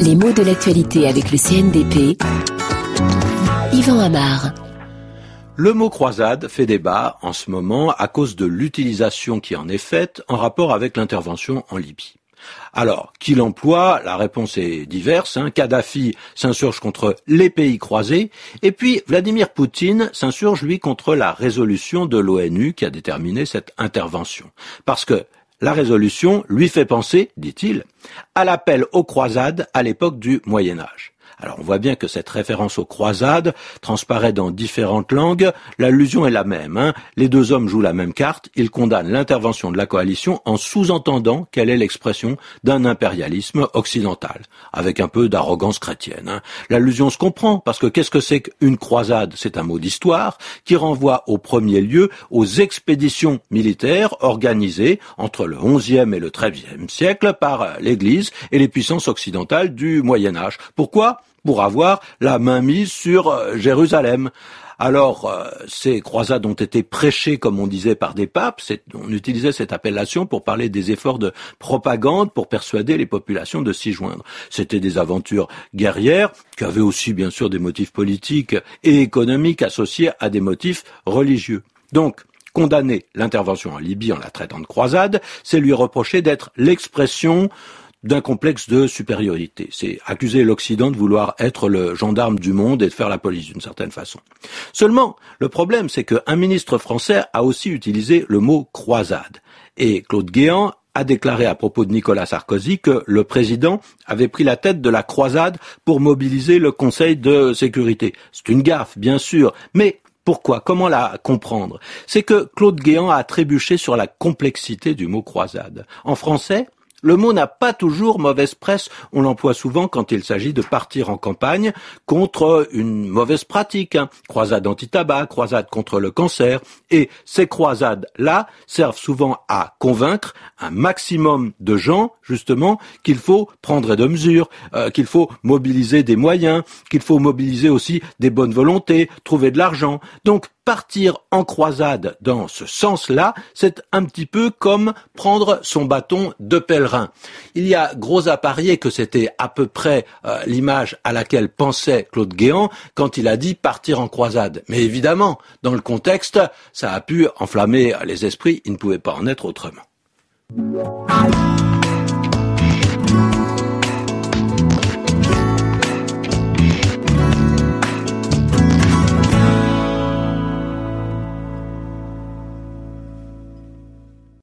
Les mots de l'actualité avec le CNDP. Yvan Amar. Le mot croisade fait débat en ce moment à cause de l'utilisation qui en est faite en rapport avec l'intervention en Libye. Alors, qui l'emploie? La réponse est diverse. Hein. Kadhafi s'insurge contre les pays croisés, et puis Vladimir Poutine s'insurge, lui, contre la résolution de l'ONU qui a déterminé cette intervention. Parce que la résolution lui fait penser, dit-il, à l'appel aux croisades à l'époque du Moyen Âge. Alors on voit bien que cette référence aux croisades transparaît dans différentes langues. L'allusion est la même. Hein. Les deux hommes jouent la même carte. Ils condamnent l'intervention de la coalition en sous-entendant qu'elle est l'expression d'un impérialisme occidental, avec un peu d'arrogance chrétienne. Hein. L'allusion se comprend parce que qu'est-ce que c'est qu'une croisade? C'est un mot d'histoire qui renvoie au premier lieu aux expéditions militaires organisées entre le XIe et le XIIIe siècle par l'Église et les puissances occidentales du Moyen Âge. Pourquoi? Pour avoir la main mise sur euh, Jérusalem. Alors, euh, ces croisades ont été prêchées, comme on disait, par des papes. On utilisait cette appellation pour parler des efforts de propagande pour persuader les populations de s'y joindre. C'était des aventures guerrières qui avaient aussi, bien sûr, des motifs politiques et économiques associés à des motifs religieux. Donc, condamner l'intervention en Libye en la traitant de croisade, c'est lui reprocher d'être l'expression d'un complexe de supériorité. C'est accuser l'Occident de vouloir être le gendarme du monde et de faire la police d'une certaine façon. Seulement, le problème, c'est qu'un ministre français a aussi utilisé le mot croisade. Et Claude Guéant a déclaré à propos de Nicolas Sarkozy que le président avait pris la tête de la croisade pour mobiliser le Conseil de sécurité. C'est une gaffe, bien sûr, mais pourquoi? Comment la comprendre? C'est que Claude Guéant a trébuché sur la complexité du mot croisade. En français, le mot n'a pas toujours mauvaise presse. On l'emploie souvent quand il s'agit de partir en campagne contre une mauvaise pratique. Hein. Croisade anti-tabac, croisade contre le cancer. Et ces croisades-là servent souvent à convaincre un maximum de gens, justement, qu'il faut prendre de mesures, euh, qu'il faut mobiliser des moyens, qu'il faut mobiliser aussi des bonnes volontés, trouver de l'argent. Donc, partir en croisade dans ce sens-là, c'est un petit peu comme prendre son bâton de pèlerin. Il y a gros à parier que c'était à peu près euh, l'image à laquelle pensait Claude Guéant quand il a dit partir en croisade. Mais évidemment, dans le contexte, ça a pu enflammer les esprits, il ne pouvait pas en être autrement.